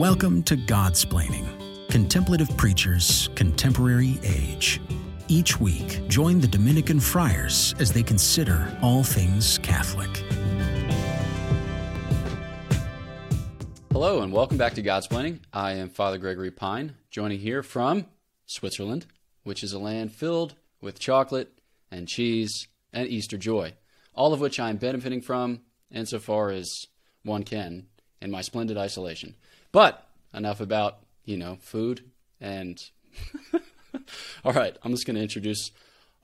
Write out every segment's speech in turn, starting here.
Welcome to Godsplaining, Contemplative Preachers, Contemporary Age. Each week, join the Dominican friars as they consider all things Catholic. Hello, and welcome back to Godsplaining. I am Father Gregory Pine, joining here from Switzerland, which is a land filled with chocolate and cheese and Easter joy, all of which I am benefiting from insofar as one can in my splendid isolation. But enough about, you know, food and. All right, I'm just going to introduce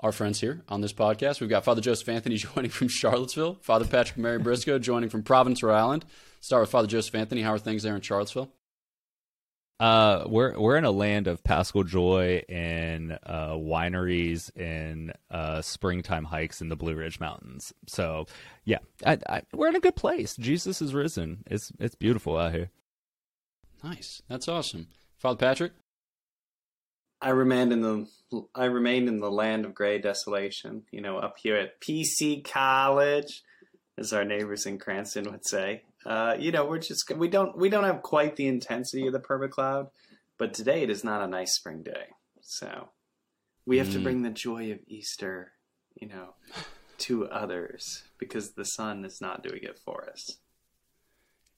our friends here on this podcast. We've got Father Joseph Anthony joining from Charlottesville, Father Patrick Mary Briscoe joining from Providence, Rhode Island. Start with Father Joseph Anthony. How are things there in Charlottesville? Uh, we're we're in a land of Paschal joy and uh, wineries and uh, springtime hikes in the Blue Ridge Mountains. So, yeah, I, I, we're in a good place. Jesus is risen. It's it's beautiful out here. Nice. That's awesome. Father Patrick? I remained in the I remained in the land of gray desolation, you know, up here at PC College, as our neighbors in Cranston would say. Uh, you know, we're just we don't we don't have quite the intensity of the perma cloud, but today it is not a nice spring day. So we have mm. to bring the joy of Easter, you know, to others because the sun is not doing it for us.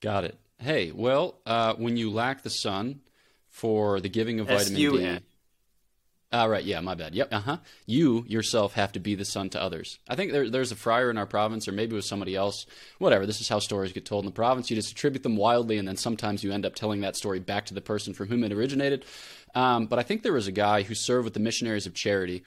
Got it. Hey, well, uh, when you lack the sun for the giving of vitamin D. Ah, right. Yeah, my bad. Yep. Uh huh. You yourself have to be the sun to others. I think there, there's a friar in our province, or maybe it was somebody else. Whatever. This is how stories get told in the province. You just attribute them wildly, and then sometimes you end up telling that story back to the person from whom it originated. Um, but I think there was a guy who served with the Missionaries of Charity,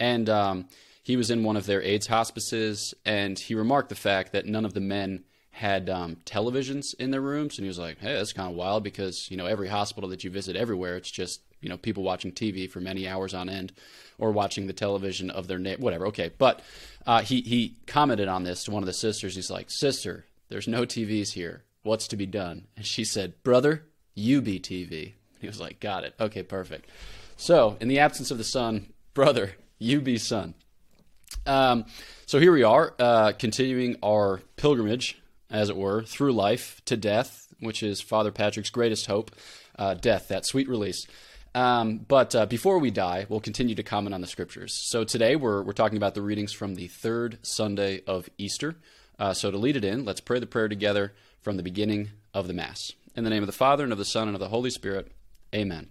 and um, he was in one of their AIDS hospices, and he remarked the fact that none of the men had um, televisions in their rooms, and he was like, "Hey, that's kind of wild because you know every hospital that you visit everywhere, it's just you know people watching TV for many hours on end, or watching the television of their neighbor, whatever." Okay, but uh, he he commented on this to one of the sisters. He's like, "Sister, there's no TVs here. What's to be done?" And she said, "Brother, you be TV." He was like, "Got it. Okay, perfect." So, in the absence of the sun, brother, you be sun. Um, so here we are, uh, continuing our pilgrimage as it were, through life to death, which is Father Patrick's greatest hope, uh, death, that sweet release. Um, but uh, before we die, we'll continue to comment on the scriptures. So today we're, we're talking about the readings from the third Sunday of Easter. Uh, so to lead it in, let's pray the prayer together from the beginning of the Mass. In the name of the Father, and of the Son, and of the Holy Spirit, amen.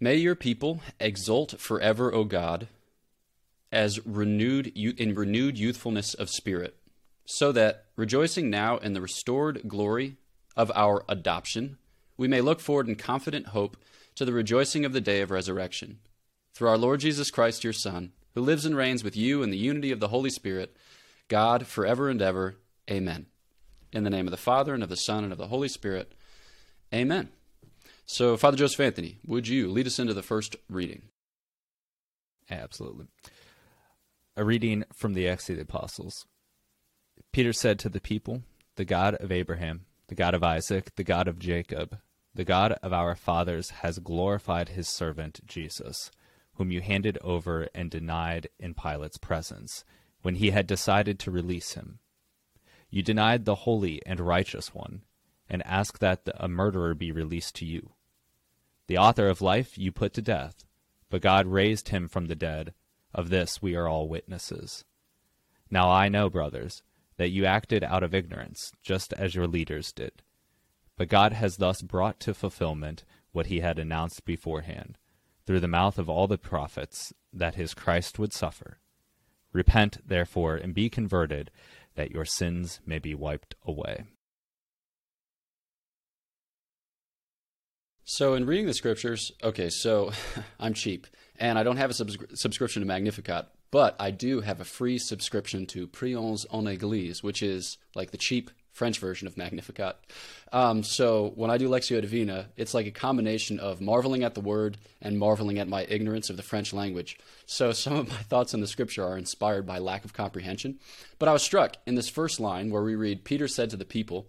May your people exult forever, O God, as renewed in renewed youthfulness of spirit so that, rejoicing now in the restored glory of our adoption, we may look forward in confident hope to the rejoicing of the day of resurrection. Through our Lord Jesus Christ, your Son, who lives and reigns with you in the unity of the Holy Spirit, God, forever and ever. Amen. In the name of the Father, and of the Son, and of the Holy Spirit. Amen. So, Father Joseph Anthony, would you lead us into the first reading? Absolutely. A reading from the Acts of the Apostles. Peter said to the people, The God of Abraham, the God of Isaac, the God of Jacob, the God of our fathers has glorified his servant Jesus, whom you handed over and denied in Pilate's presence, when he had decided to release him. You denied the holy and righteous one, and asked that a murderer be released to you. The author of life you put to death, but God raised him from the dead. Of this we are all witnesses. Now I know, brothers, that you acted out of ignorance, just as your leaders did. But God has thus brought to fulfillment what he had announced beforehand, through the mouth of all the prophets, that his Christ would suffer. Repent, therefore, and be converted, that your sins may be wiped away. So, in reading the scriptures, okay, so I'm cheap and I don't have a subs- subscription to Magnificat, but I do have a free subscription to Prions en Église, which is like the cheap French version of Magnificat. Um, so when I do Lectio Divina, it's like a combination of marveling at the word and marveling at my ignorance of the French language. So some of my thoughts on the scripture are inspired by lack of comprehension. But I was struck in this first line where we read, Peter said to the people,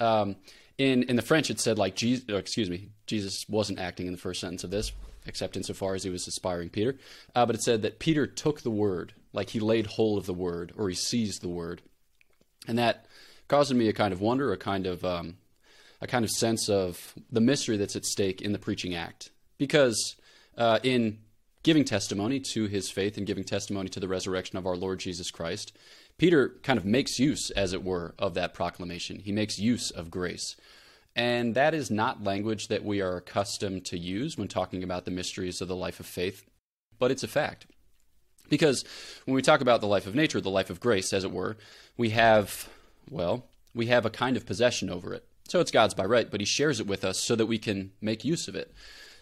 um, in, in the French, it said like Jesus, excuse me, Jesus wasn't acting in the first sentence of this, except insofar as he was aspiring Peter. Uh, but it said that Peter took the word, like he laid hold of the word, or he seized the word. And that caused me a kind of wonder, a kind of um, a kind of sense of the mystery that's at stake in the preaching act. Because uh, in giving testimony to his faith and giving testimony to the resurrection of our Lord Jesus Christ, Peter kind of makes use, as it were, of that proclamation. He makes use of grace. And that is not language that we are accustomed to use when talking about the mysteries of the life of faith, but it's a fact. Because when we talk about the life of nature, the life of grace, as it were, we have, well, we have a kind of possession over it. So it's God's by right, but He shares it with us so that we can make use of it.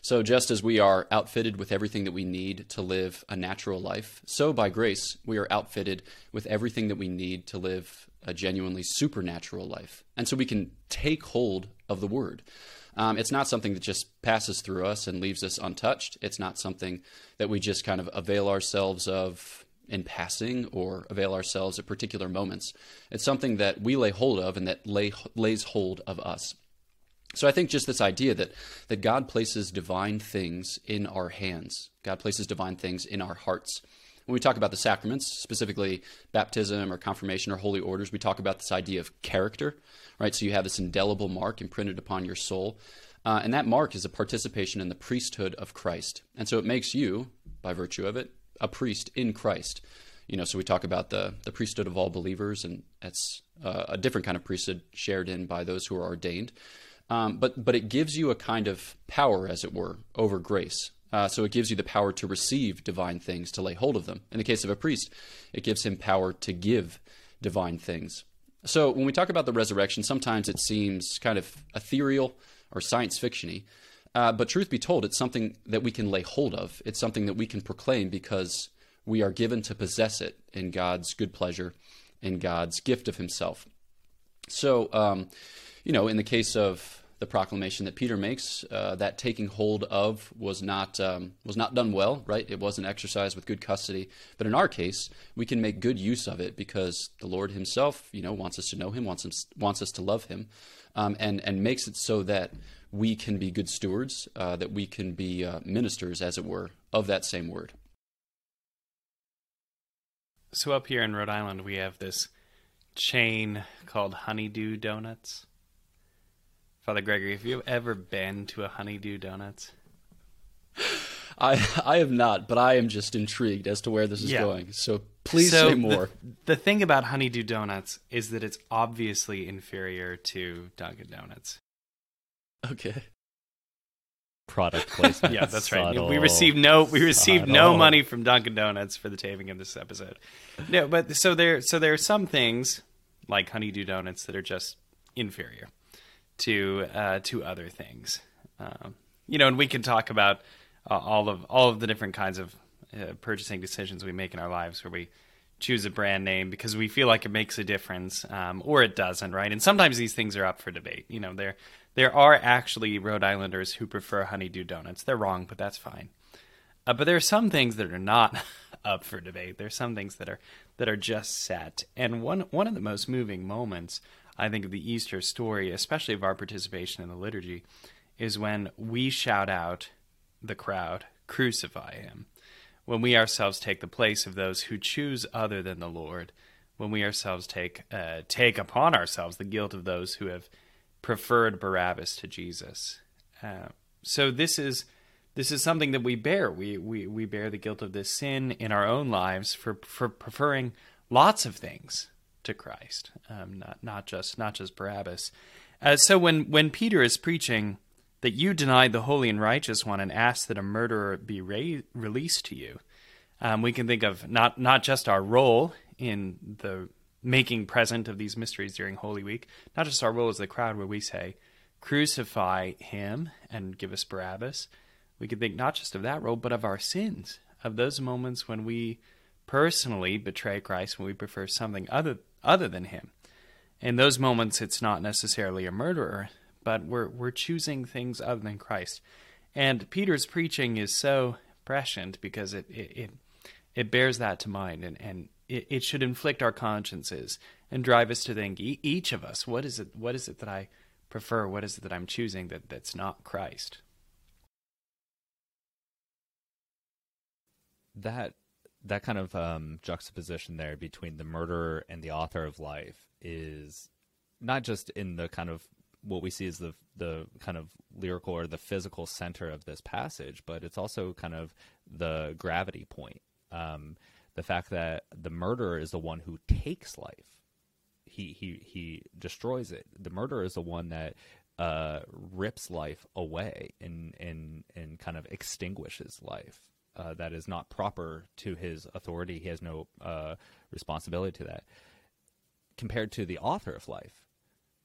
So just as we are outfitted with everything that we need to live a natural life, so by grace we are outfitted with everything that we need to live a genuinely supernatural life. And so we can take hold of the Word. Um, it's not something that just passes through us and leaves us untouched. It's not something that we just kind of avail ourselves of in passing or avail ourselves at particular moments. It's something that we lay hold of and that lay, lays hold of us. So I think just this idea that, that God places divine things in our hands, God places divine things in our hearts. When we talk about the sacraments, specifically baptism or confirmation or holy orders, we talk about this idea of character right? So you have this indelible mark imprinted upon your soul. Uh, and that mark is a participation in the priesthood of Christ. And so it makes you, by virtue of it, a priest in Christ. You know, so we talk about the, the priesthood of all believers, and that's uh, a different kind of priesthood shared in by those who are ordained. Um, but, but it gives you a kind of power, as it were, over grace. Uh, so it gives you the power to receive divine things, to lay hold of them. In the case of a priest, it gives him power to give divine things. So when we talk about the resurrection, sometimes it seems kind of ethereal or science fictiony. Uh, but truth be told, it's something that we can lay hold of. It's something that we can proclaim because we are given to possess it in God's good pleasure, in God's gift of Himself. So, um, you know, in the case of the proclamation that Peter makes. Uh, that taking hold of was not um, was not done well, right? It wasn't exercised with good custody. But in our case, we can make good use of it because the Lord Himself, you know, wants us to know Him, wants us wants us to love Him, um, and and makes it so that we can be good stewards, uh, that we can be uh, ministers, as it were, of that same word. So up here in Rhode Island, we have this chain called Honeydew Donuts Father Gregory, have you ever been to a Honeydew Donuts? I I have not, but I am just intrigued as to where this is yeah. going. So please so say more. The, the, thing about Honeydew Donuts is that it's obviously inferior to Dunkin' Donuts. Okay. Product placement. yeah, that's right. Subtle, we received no we received subtle. no money from Dunkin' Donuts for the taping of this episode. No, but so there so there are some things like Honeydew Donuts that are just inferior to uh, to other things. Um, you know, and we can talk about uh, all of all of the different kinds of uh, purchasing decisions we make in our lives, where we choose a brand name because we feel like it makes a difference, um, or it doesn't, right? And sometimes these things are up for debate. You know, there there are actually Rhode Islanders who prefer honeydew donuts. They're wrong, but that's fine. Uh, but there are some things that are not up for debate. There's some things that are that are just set. And one one of the most moving moments I think of the Easter story, especially of our participation in the liturgy, is when we shout out the crowd, crucify him. When we ourselves take the place of those who choose other than the Lord, when we ourselves take uh, take upon ourselves the guilt of those who have preferred Barabbas to Jesus. Uh, so this is this is something that we bear. We, we we bear the guilt of this sin in our own lives for for preferring lots of things to Christ, um, not not just not just Barabbas. Uh, so when when Peter is preaching that you denied the holy and righteous one and asked that a murderer be ra- released to you, um, we can think of not not just our role in the making present of these mysteries during Holy Week, not just our role as the crowd where we say, crucify him and give us Barabbas. We can think not just of that role, but of our sins, of those moments when we personally betray Christ, when we prefer something other other than him. In those moments, it's not necessarily a murderer, but we're, we're choosing things other than Christ. And Peter's preaching is so prescient because it, it, it, it bears that to mind and, and it, it should inflict our consciences and drive us to think, each of us, what is it, what is it that I prefer? What is it that I'm choosing that, that's not Christ? That that kind of um, juxtaposition there between the murderer and the author of life is not just in the kind of what we see as the the kind of lyrical or the physical center of this passage, but it's also kind of the gravity point. Um, the fact that the murderer is the one who takes life. He he he destroys it. The murderer is the one that uh, rips life away and and and kind of extinguishes life. Uh, that is not proper to his authority. He has no uh, responsibility to that. Compared to the author of life,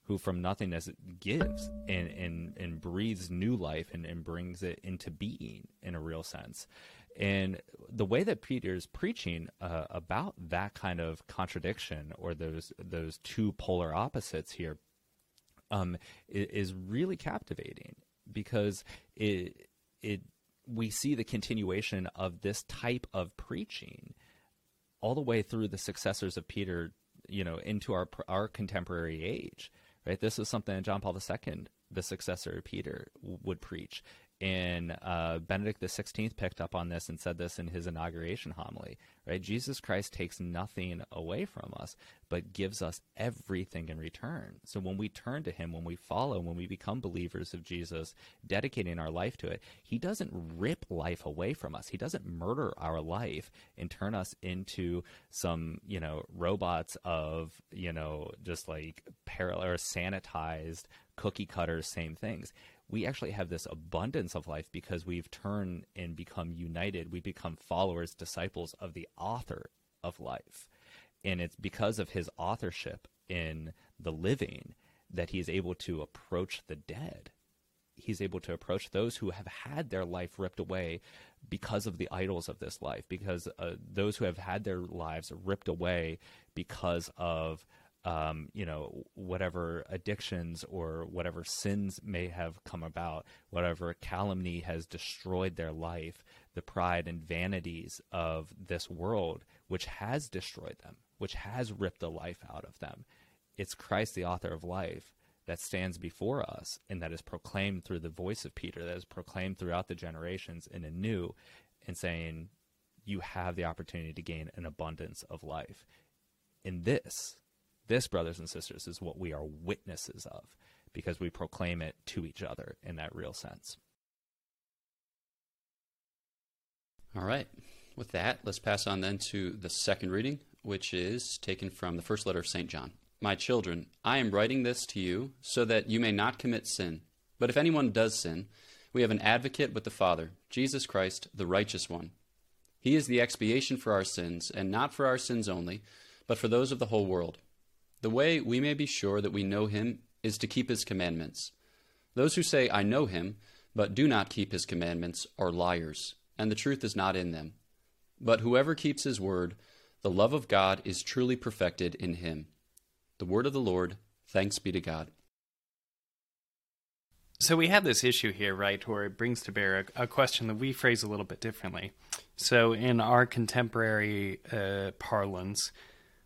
who from nothingness gives and, and, and breathes new life and, and brings it into being in a real sense. And the way that Peter is preaching uh, about that kind of contradiction or those those two polar opposites here um, is, really captivating because it it we see the continuation of this type of preaching all the way through the successors of Peter, you know, into our our contemporary age right? This is something John Paul II, the successor of Peter, would preach. And uh, Benedict XVI picked up on this and said this in his inauguration homily, right? Jesus Christ takes nothing away from us, but gives us everything in return. So when we turn to him, when we follow, when we become believers of Jesus, dedicating our life to it, he doesn't rip life away from us. He doesn't murder our life and turn us into some, you know, robots of, you know, just like parallel or sanitized cookie cutters, same things we actually have this abundance of life because we've turned and become united. We become followers, disciples of the author of life. And it's because of his authorship in the living that he is able to approach the dead. He's able to approach those who have had their life ripped away because of the idols of this life, because uh, those who have had their lives ripped away because of um, you know, whatever addictions or whatever sins may have come about, whatever calumny has destroyed their life, the pride and vanities of this world, which has destroyed them, which has ripped the life out of them. It's Christ, the author of life, that stands before us and that is proclaimed through the voice of Peter, that is proclaimed throughout the generations in a new and saying, You have the opportunity to gain an abundance of life. In this, this, brothers and sisters, is what we are witnesses of because we proclaim it to each other in that real sense. All right. With that, let's pass on then to the second reading, which is taken from the first letter of St. John. My children, I am writing this to you so that you may not commit sin. But if anyone does sin, we have an advocate with the Father, Jesus Christ, the righteous one. He is the expiation for our sins, and not for our sins only, but for those of the whole world. The way we may be sure that we know him is to keep his commandments. Those who say, I know him, but do not keep his commandments, are liars, and the truth is not in them. But whoever keeps his word, the love of God is truly perfected in him. The word of the Lord, thanks be to God. So we have this issue here, right, where it brings to bear a, a question that we phrase a little bit differently. So in our contemporary uh, parlance,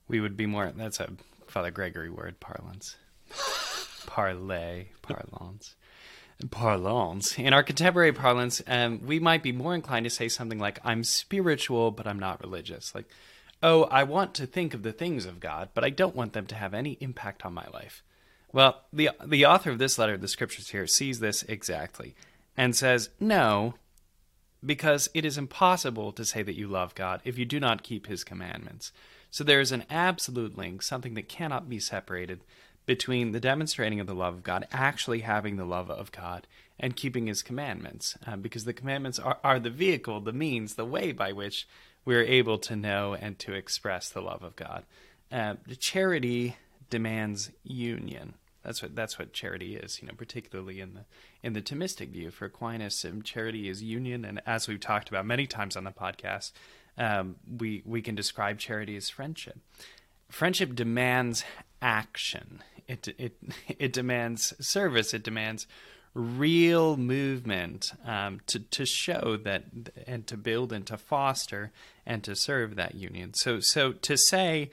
we would be more, that's a Father Gregory word parlance. Parlay, parlance. Parlance. In our contemporary parlance, um, we might be more inclined to say something like, I'm spiritual, but I'm not religious. Like, oh, I want to think of the things of God, but I don't want them to have any impact on my life. Well, the, the author of this letter the scriptures here sees this exactly and says, no, because it is impossible to say that you love God if you do not keep his commandments. So there is an absolute link, something that cannot be separated, between the demonstrating of the love of God, actually having the love of God, and keeping His commandments, uh, because the commandments are, are the vehicle, the means, the way by which we are able to know and to express the love of God. Uh, charity demands union. That's what that's what charity is, you know, particularly in the in the Thomistic view. For Aquinas, um, charity is union, and as we've talked about many times on the podcast, um, we we can describe charity as friendship. Friendship demands action. It it it demands service. It demands real movement um, to to show that and to build and to foster and to serve that union. So so to say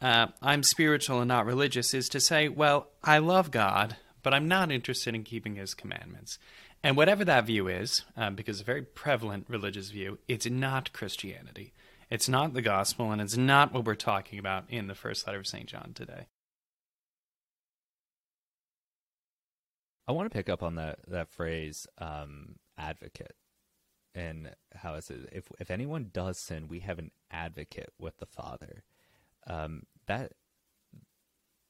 uh, I'm spiritual and not religious is to say, well, I love God, but I'm not interested in keeping His commandments. And whatever that view is, um, because a very prevalent religious view, it's not Christianity. It's not the gospel, and it's not what we're talking about in the first letter of St. John today. I want to pick up on that that phrase um, advocate and how it says if if anyone does sin, we have an advocate with the Father. Um, that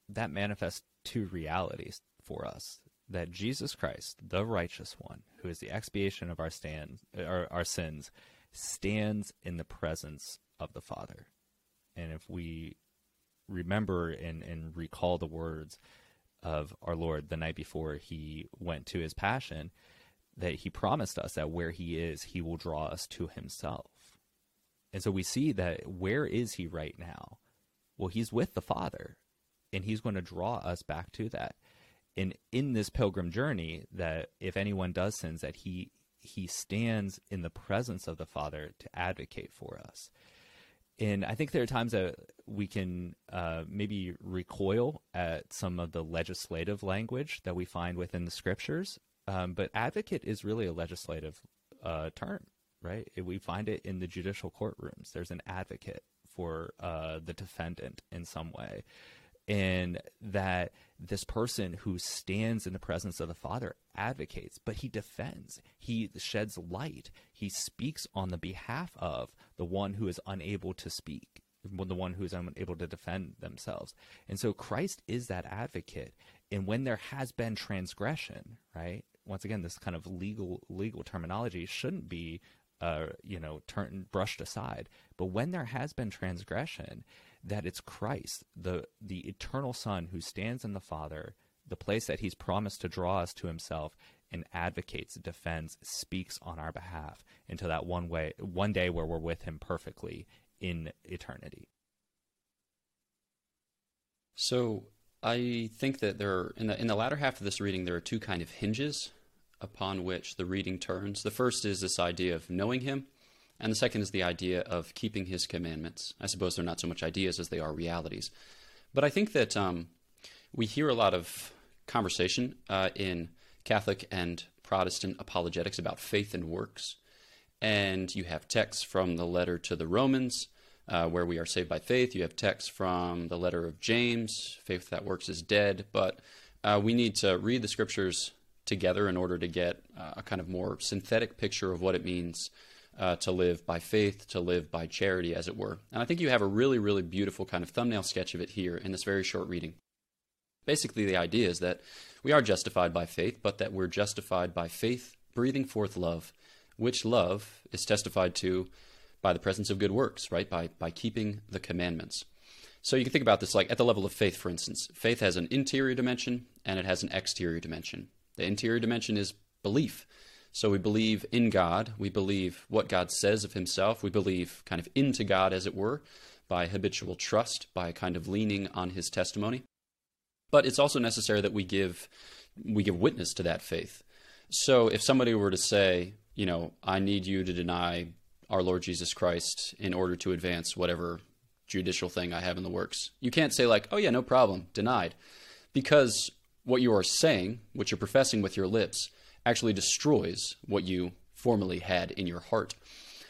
that manifests two realities for us: that Jesus Christ, the righteous one, who is the expiation of our stand our, our sins, stands in the presence of the Father. And if we remember and, and recall the words of our Lord the night before he went to his passion, that he promised us that where he is, he will draw us to himself. And so we see that where is he right now? Well, he's with the Father, and he's going to draw us back to that. And in this pilgrim journey, that if anyone does sins, that he he stands in the presence of the Father to advocate for us. And I think there are times that we can uh, maybe recoil at some of the legislative language that we find within the scriptures. Um, but advocate is really a legislative uh, term, right? We find it in the judicial courtrooms. There's an advocate for uh, the defendant in some way and that this person who stands in the presence of the Father advocates, but he defends, he sheds light, he speaks on the behalf of the one who is unable to speak, the one who is unable to defend themselves. And so Christ is that advocate. And when there has been transgression, right? Once again, this kind of legal legal terminology shouldn't be uh, you know, turned brushed aside. But when there has been transgression, that it's Christ, the the eternal Son who stands in the Father, the place that he's promised to draw us to himself and advocates, defends, speaks on our behalf until that one way one day where we're with him perfectly in eternity. So I think that there are in the in the latter half of this reading there are two kind of hinges upon which the reading turns. The first is this idea of knowing him, and the second is the idea of keeping his commandments. I suppose they're not so much ideas as they are realities. But I think that um, we hear a lot of conversation uh, in Catholic and Protestant apologetics about faith and works. And you have texts from the letter to the Romans, uh, where we are saved by faith. You have texts from the letter of James, faith that works is dead. But uh, we need to read the scriptures together in order to get uh, a kind of more synthetic picture of what it means uh, to live by faith, to live by charity, as it were. And I think you have a really, really beautiful kind of thumbnail sketch of it here in this very short reading. Basically, the idea is that we are justified by faith, but that we're justified by faith breathing forth love, which love is testified to by the presence of good works, right? By, by keeping the commandments. So you can think about this like at the level of faith, for instance. Faith has an interior dimension and it has an exterior dimension. The interior dimension is belief. So we believe in God. We believe what God says of himself. We believe kind of into God, as it were, by habitual trust, by kind of leaning on his testimony. But it's also necessary that we give we give witness to that faith. So if somebody were to say, you know, I need you to deny our Lord Jesus Christ in order to advance whatever judicial thing I have in the works, you can't say like, oh yeah, no problem, denied. Because what you are saying, what you're professing with your lips, actually destroys what you formerly had in your heart.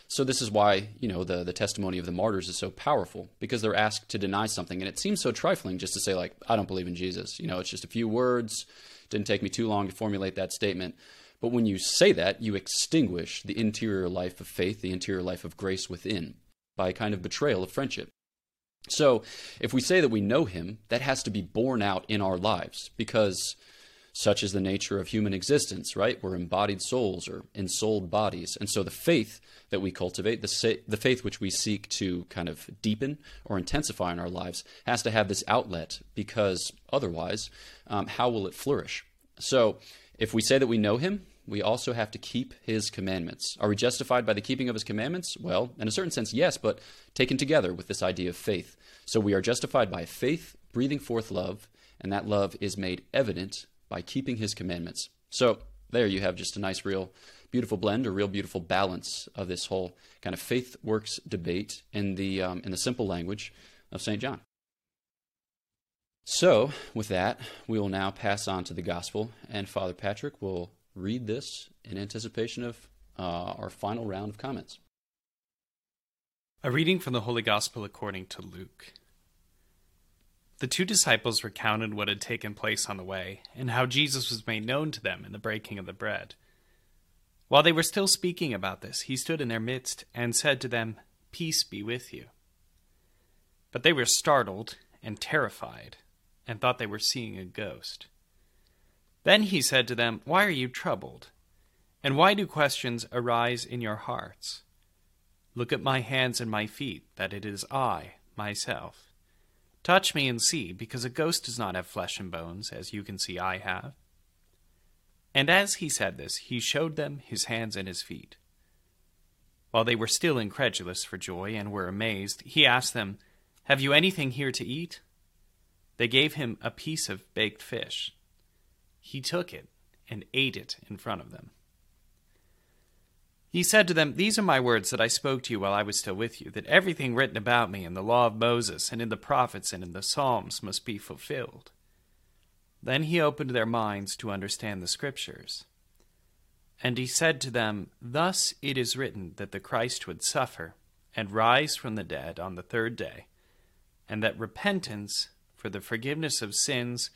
So this is why, you know, the, the testimony of the martyrs is so powerful because they're asked to deny something. And it seems so trifling just to say, like, I don't believe in Jesus. You know, it's just a few words. Didn't take me too long to formulate that statement. But when you say that, you extinguish the interior life of faith, the interior life of grace within by a kind of betrayal of friendship. So if we say that we know him, that has to be borne out in our lives because such is the nature of human existence, right? We're embodied souls or ensouled bodies. And so the faith that we cultivate, the, sa- the faith which we seek to kind of deepen or intensify in our lives, has to have this outlet because otherwise, um, how will it flourish? So if we say that we know him, we also have to keep his commandments. Are we justified by the keeping of his commandments? Well, in a certain sense, yes, but taken together with this idea of faith. So we are justified by faith, breathing forth love, and that love is made evident by keeping his commandments. So there you have just a nice, real beautiful blend, a real beautiful balance of this whole kind of faith works debate in the um, in the simple language of Saint John. So, with that, we will now pass on to the gospel, and Father Patrick will read this in anticipation of uh, our final round of comments. A reading from the Holy Gospel according to Luke. The two disciples recounted what had taken place on the way, and how Jesus was made known to them in the breaking of the bread. While they were still speaking about this, he stood in their midst and said to them, Peace be with you. But they were startled and terrified, and thought they were seeing a ghost. Then he said to them, Why are you troubled? And why do questions arise in your hearts? Look at my hands and my feet, that it is I, myself. Touch me and see, because a ghost does not have flesh and bones, as you can see I have. And as he said this, he showed them his hands and his feet. While they were still incredulous for joy and were amazed, he asked them, Have you anything here to eat? They gave him a piece of baked fish. He took it and ate it in front of them. He said to them, These are my words that I spoke to you while I was still with you, that everything written about me in the law of Moses and in the prophets and in the Psalms must be fulfilled. Then he opened their minds to understand the Scriptures. And he said to them, Thus it is written that the Christ would suffer and rise from the dead on the third day, and that repentance for the forgiveness of sins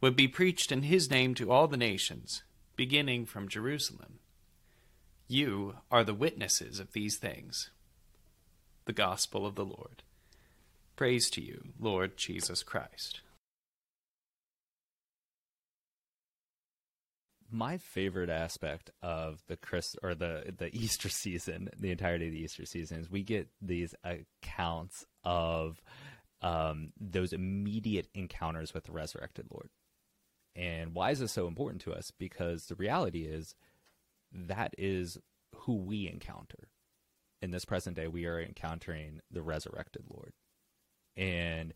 would be preached in his name to all the nations, beginning from Jerusalem. You are the witnesses of these things. The Gospel of the Lord. Praise to you, Lord Jesus Christ. my favorite aspect of the Chris or the the Easter season, the entirety of the Easter season, is we get these accounts of um, those immediate encounters with the resurrected Lord. And why is this so important to us? Because the reality is that is who we encounter. In this present day, we are encountering the resurrected Lord. And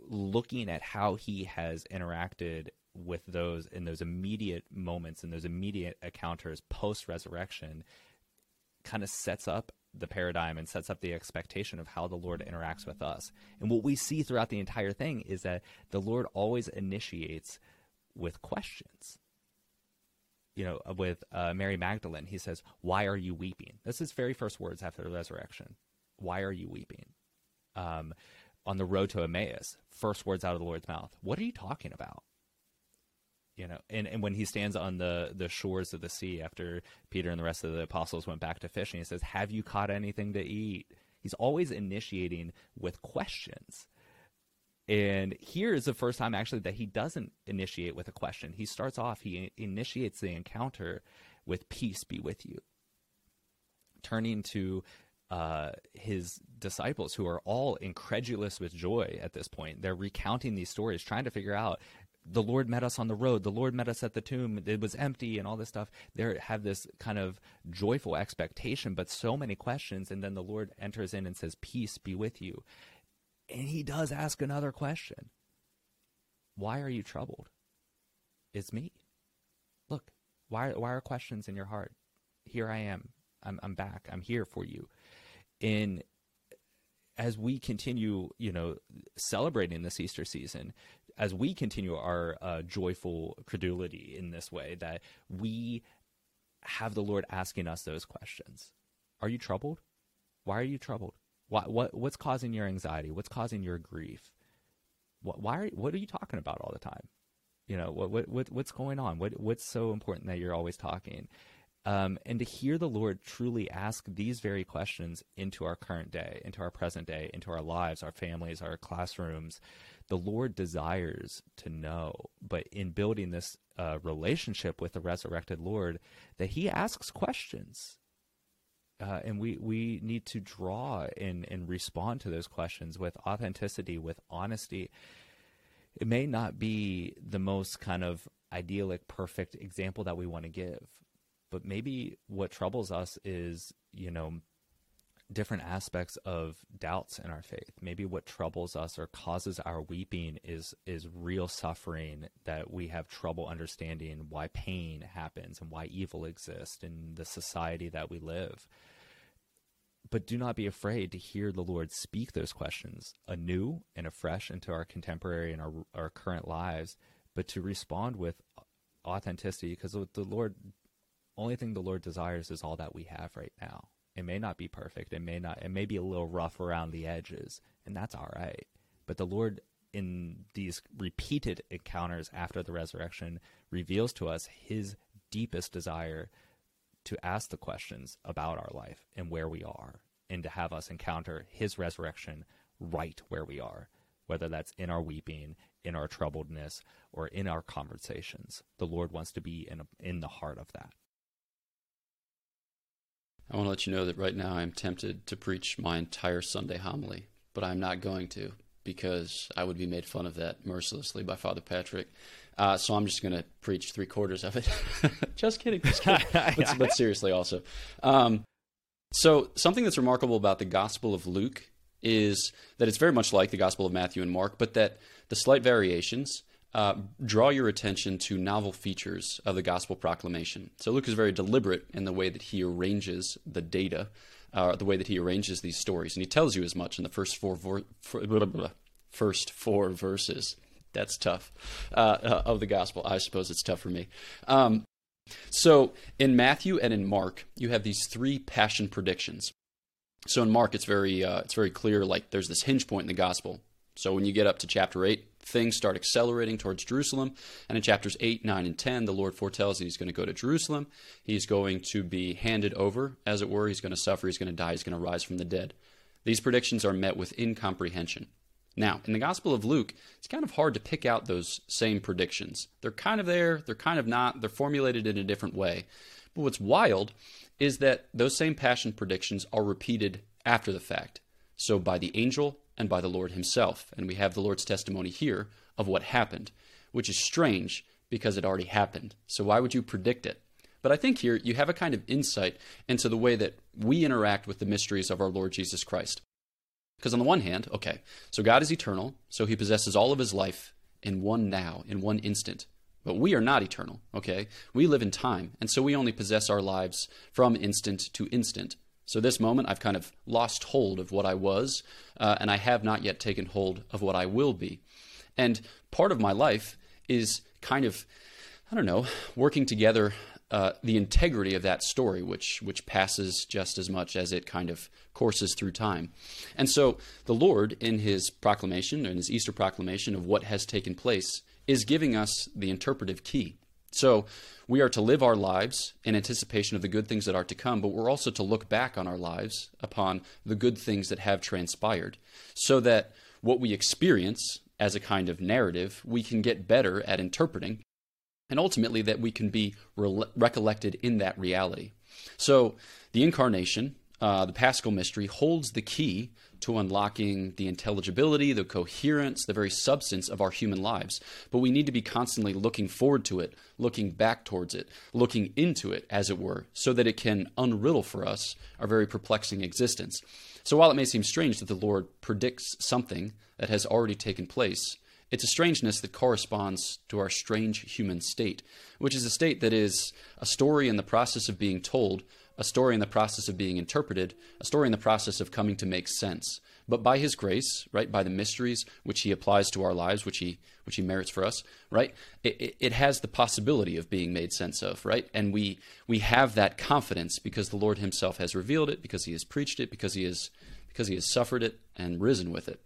looking at how he has interacted with those in those immediate moments and those immediate encounters post resurrection kind of sets up the paradigm and sets up the expectation of how the Lord interacts with us. And what we see throughout the entire thing is that the Lord always initiates with questions. You know, with uh, Mary Magdalene, he says, Why are you weeping? That's his very first words after the resurrection. Why are you weeping? Um, on the road to Emmaus, first words out of the Lord's mouth. What are you talking about? you know and, and when he stands on the the shores of the sea after peter and the rest of the apostles went back to fishing he says have you caught anything to eat he's always initiating with questions and here is the first time actually that he doesn't initiate with a question he starts off he initiates the encounter with peace be with you turning to uh, his disciples who are all incredulous with joy at this point. They're recounting these stories, trying to figure out the Lord met us on the road. The Lord met us at the tomb. It was empty and all this stuff. They have this kind of joyful expectation, but so many questions. And then the Lord enters in and says, Peace be with you. And he does ask another question Why are you troubled? It's me. Look, why, why are questions in your heart? Here I am. I'm, I'm back. I'm here for you. In as we continue, you know, celebrating this Easter season, as we continue our uh, joyful credulity in this way, that we have the Lord asking us those questions. Are you troubled? Why are you troubled? What what what's causing your anxiety? What's causing your grief? What why are, what are you talking about all the time? You know what what, what what's going on? What what's so important that you're always talking? Um, and to hear the Lord truly ask these very questions into our current day, into our present day, into our lives, our families, our classrooms, the Lord desires to know. But in building this uh, relationship with the resurrected Lord, that He asks questions. Uh, and we, we need to draw and, and respond to those questions with authenticity, with honesty. It may not be the most kind of idyllic, perfect example that we want to give, but maybe what troubles us is, you know, different aspects of doubts in our faith. Maybe what troubles us or causes our weeping is is real suffering that we have trouble understanding why pain happens and why evil exists in the society that we live. But do not be afraid to hear the Lord speak those questions anew and afresh into our contemporary and our, our current lives, but to respond with authenticity because the Lord only thing the Lord desires is all that we have right now. It may not be perfect. It may not. It may be a little rough around the edges, and that's all right. But the Lord in these repeated encounters after the resurrection reveals to us his deepest desire to ask the questions about our life and where we are and to have us encounter his resurrection right where we are whether that's in our weeping in our troubledness or in our conversations the lord wants to be in in the heart of that I want to let you know that right now I'm tempted to preach my entire Sunday homily, but I'm not going to because I would be made fun of that mercilessly by Father Patrick. Uh, so I'm just going to preach three quarters of it. just kidding. Just kidding. but, but, seriously, also. Um, so something that's remarkable about the Gospel of Luke is that it's very much like the Gospel of Matthew and Mark, but that the slight variations uh, draw your attention to novel features of the gospel proclamation. So Luke is very deliberate in the way that he arranges the data, uh, the way that he arranges these stories, and he tells you as much in the first four, vor- blah, blah, blah, first four verses. That's tough uh, uh, of the gospel. I suppose it's tough for me. Um, so in Matthew and in Mark, you have these three passion predictions. So in Mark, it's very uh, it's very clear. Like there's this hinge point in the gospel. So when you get up to chapter eight, things start accelerating towards Jerusalem. And in chapters 8, 9, and 10, the Lord foretells that he's going to go to Jerusalem. He's going to be handed over, as it were. He's going to suffer. He's going to die. He's going to rise from the dead. These predictions are met with incomprehension. Now, in the Gospel of Luke, it's kind of hard to pick out those same predictions. They're kind of there, they're kind of not, they're formulated in a different way. But what's wild is that those same passion predictions are repeated after the fact. So by the angel and by the Lord himself. And we have the Lord's testimony here of what happened, which is strange because it already happened. So why would you predict it? But I think here you have a kind of insight into the way that we interact with the mysteries of our Lord Jesus Christ. Because on the one hand, okay, so God is eternal, so he possesses all of his life in one now, in one instant. But we are not eternal, okay? We live in time, and so we only possess our lives from instant to instant. So, this moment, I've kind of lost hold of what I was, uh, and I have not yet taken hold of what I will be. And part of my life is kind of, I don't know, working together uh, the integrity of that story, which which passes just as much as it kind of courses through time. And so the Lord, in His proclamation, in His Easter proclamation of what has taken place, is giving us the interpretive key. So we are to live our lives in anticipation of the good things that are to come, but we're also to look back on our lives upon the good things that have transpired, so that what we experience as a kind of narrative, we can get better at interpreting, and ultimately that we can be re- recollected in that reality. So the incarnation, uh, the paschal mystery, holds the key to unlocking the intelligibility, the coherence, the very substance of our human lives. But we need to be constantly looking forward to it, looking back towards it, looking into it, as it were, so that it can unriddle for us our very perplexing existence. So while it may seem strange that the Lord predicts something that has already taken place, it's a strangeness that corresponds to our strange human state, which is a state that is a story in the process of being told a story in the process of being interpreted, a story in the process of coming to make sense. But by His grace, right, by the mysteries which He applies to our lives, which He which He merits for us, right, it, it has the possibility of being made sense of, right, and we we have that confidence because the Lord Himself has revealed it, because He has preached it, because He has because He has suffered it and risen with it.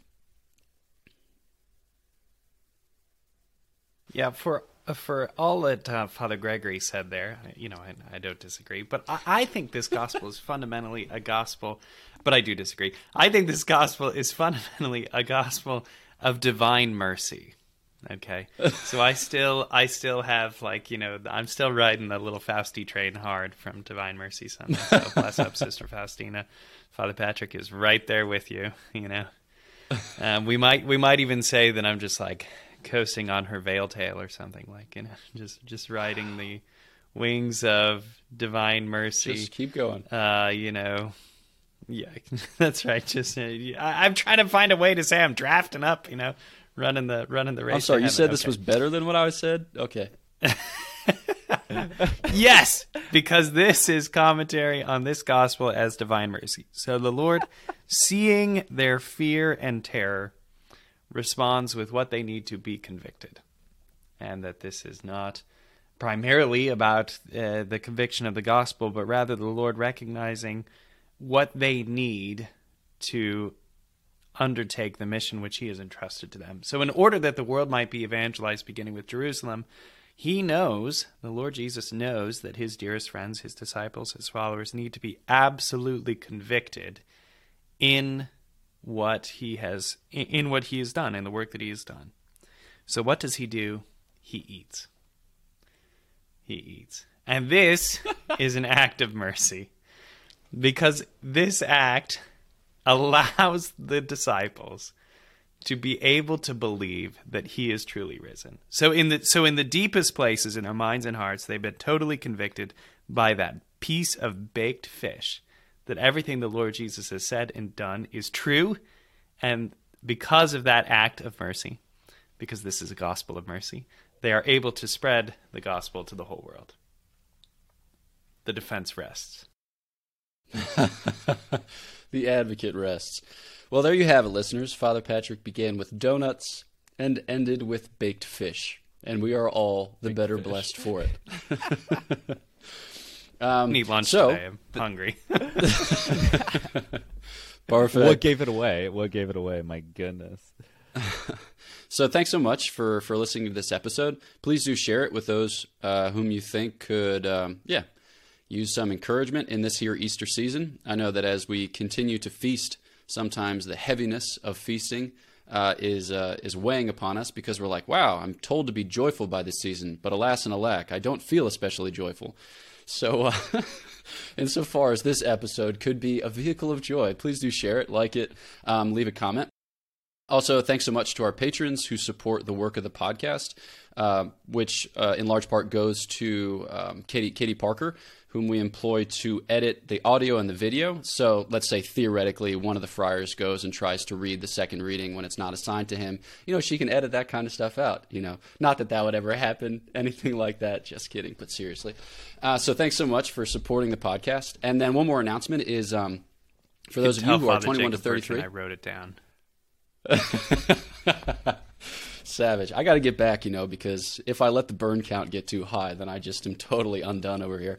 Yeah, for for all that uh, Father Gregory said there, you know, I, I don't disagree. But I, I, think this gospel is fundamentally a gospel. But I do disagree. I think this gospel is fundamentally a gospel of divine mercy. Okay, so I still, I still have like you know, I'm still riding the little Fausti train hard from Divine Mercy Sunday. So bless up, Sister Faustina. Father Patrick is right there with you. You know, um, we might, we might even say that I'm just like coasting on her veil tail or something like you know just just riding the wings of divine mercy. Just keep going. Uh you know yeah that's right just uh, I, am trying to find a way to say i'm drafting up you know running the running the race i'm sorry you said this was better than what i said? Okay. Yes because this is commentary on this gospel as divine mercy. So the lord seeing their fear and terror responds with what they need to be convicted. And that this is not primarily about uh, the conviction of the gospel, but rather the Lord recognizing what they need to undertake the mission which he has entrusted to them. So, in order that the world might be evangelized, beginning with Jerusalem, he knows, the Lord Jesus knows, that his dearest friends, his disciples, his followers need to be absolutely convicted in what he has in what he has done in the work that he has done. So what does he do? He eats. He eats. And this is an act of mercy because this act allows the disciples to be able to believe that he is truly risen. So in the so in the deepest places in their minds and hearts they've been totally convicted by that piece of baked fish that everything the Lord Jesus has said and done is true and because of that act of mercy because this is a gospel of mercy they are able to spread the gospel to the whole world. The defense rests. the advocate rests. Well, there you have it, listeners. Father Patrick began with donuts and ended with baked fish, and we are all the baked better fish. blessed for it. um, Need lunch so, today. I'm hungry. Perfect. What gave it away? What gave it away? My goodness. so thanks so much for for listening to this episode. Please do share it with those uh, whom you think could, um, yeah, use some encouragement in this here Easter season. I know that as we continue to feast sometimes the heaviness of feasting uh, is uh, is weighing upon us because we're like, wow, I'm told to be joyful by this season, but alas and alack, I don't feel especially joyful. So, uh, insofar as this episode could be a vehicle of joy, please do share it, like it, um, leave a comment. Also, thanks so much to our patrons who support the work of the podcast, uh, which uh, in large part goes to um, Katie, Katie Parker, whom we employ to edit the audio and the video. So let's say theoretically one of the friars goes and tries to read the second reading when it's not assigned to him. You know, she can edit that kind of stuff out. You know, not that that would ever happen, anything like that. Just kidding, but seriously. Uh, so thanks so much for supporting the podcast. And then one more announcement is um, for those of you who are 21 to 33. I wrote it down. Savage. I got to get back, you know, because if I let the burn count get too high, then I just am totally undone over here.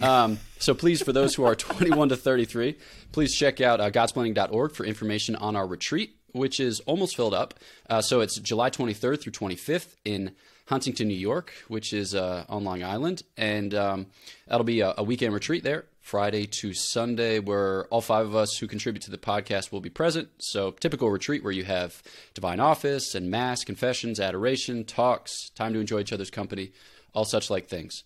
Um, so please, for those who are 21 to 33, please check out uh, godsplaining.org for information on our retreat, which is almost filled up. Uh, so it's July 23rd through 25th in Huntington, New York, which is uh, on Long Island. And um, that'll be a, a weekend retreat there. Friday to Sunday, where all five of us who contribute to the podcast will be present. So, typical retreat where you have divine office and mass, confessions, adoration, talks, time to enjoy each other's company, all such like things.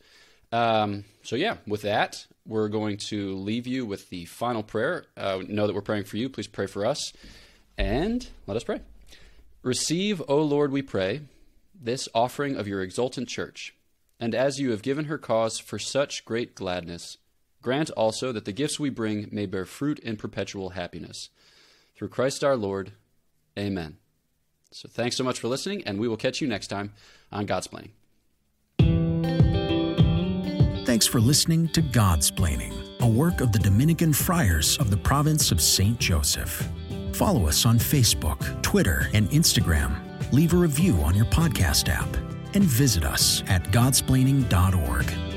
Um, so, yeah, with that, we're going to leave you with the final prayer. Uh, know that we're praying for you. Please pray for us. And let us pray. Receive, O Lord, we pray, this offering of your exultant church. And as you have given her cause for such great gladness, grant also that the gifts we bring may bear fruit in perpetual happiness. Through Christ our Lord. Amen. So thanks so much for listening, and we will catch you next time on Godsplaining. Thanks for listening to Godsplaining, a work of the Dominican Friars of the province of St. Joseph. Follow us on Facebook, Twitter, and Instagram. Leave a review on your podcast app and visit us at godsplaining.org.